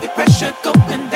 The pressure going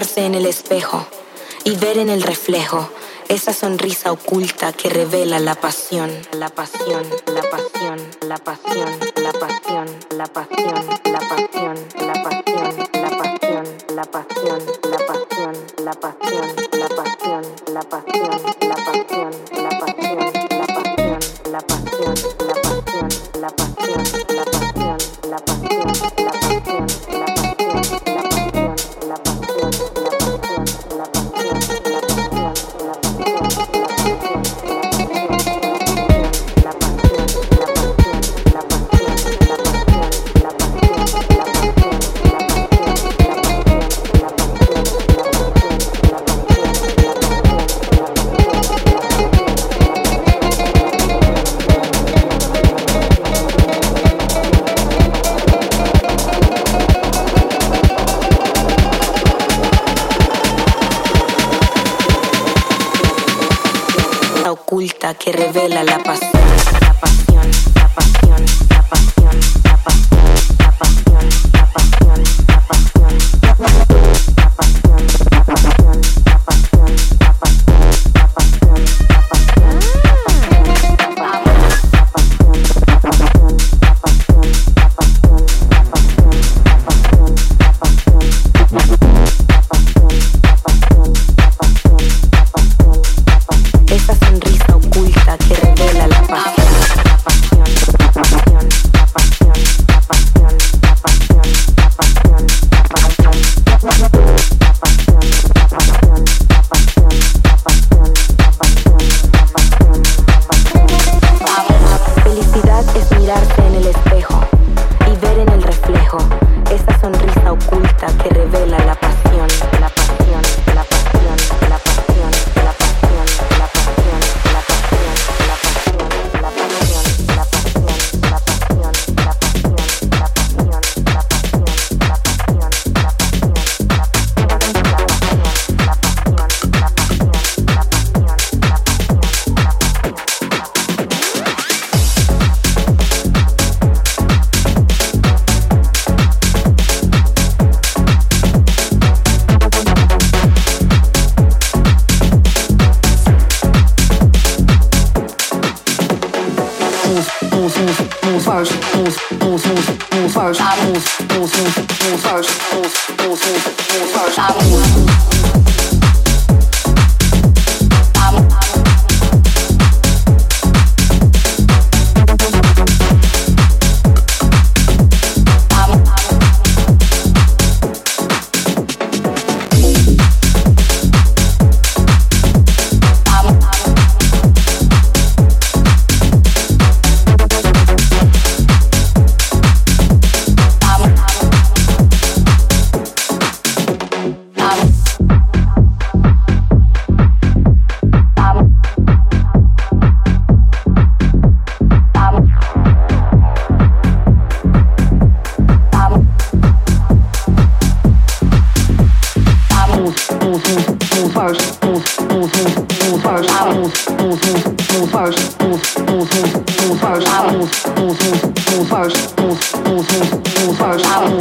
mirarse en el espejo y ver en el reflejo esa sonrisa oculta que revela la pasión, la pasión, la pasión. Esta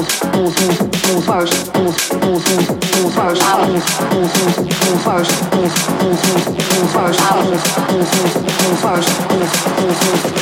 faz, não faz, não faz.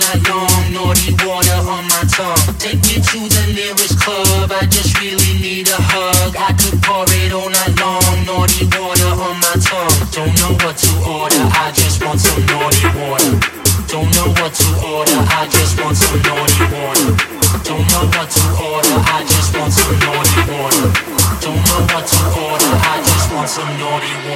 night long, naughty water on my tongue. Take me to the nearest club, I just really need a hug. I could pour it all night long, naughty water on my tongue. Don't know what to order, I just want some naughty water. Don't know what to order, I just want some naughty water. Don't know what to order, I just want some naughty water. Don't know what to order, I just want some naughty water.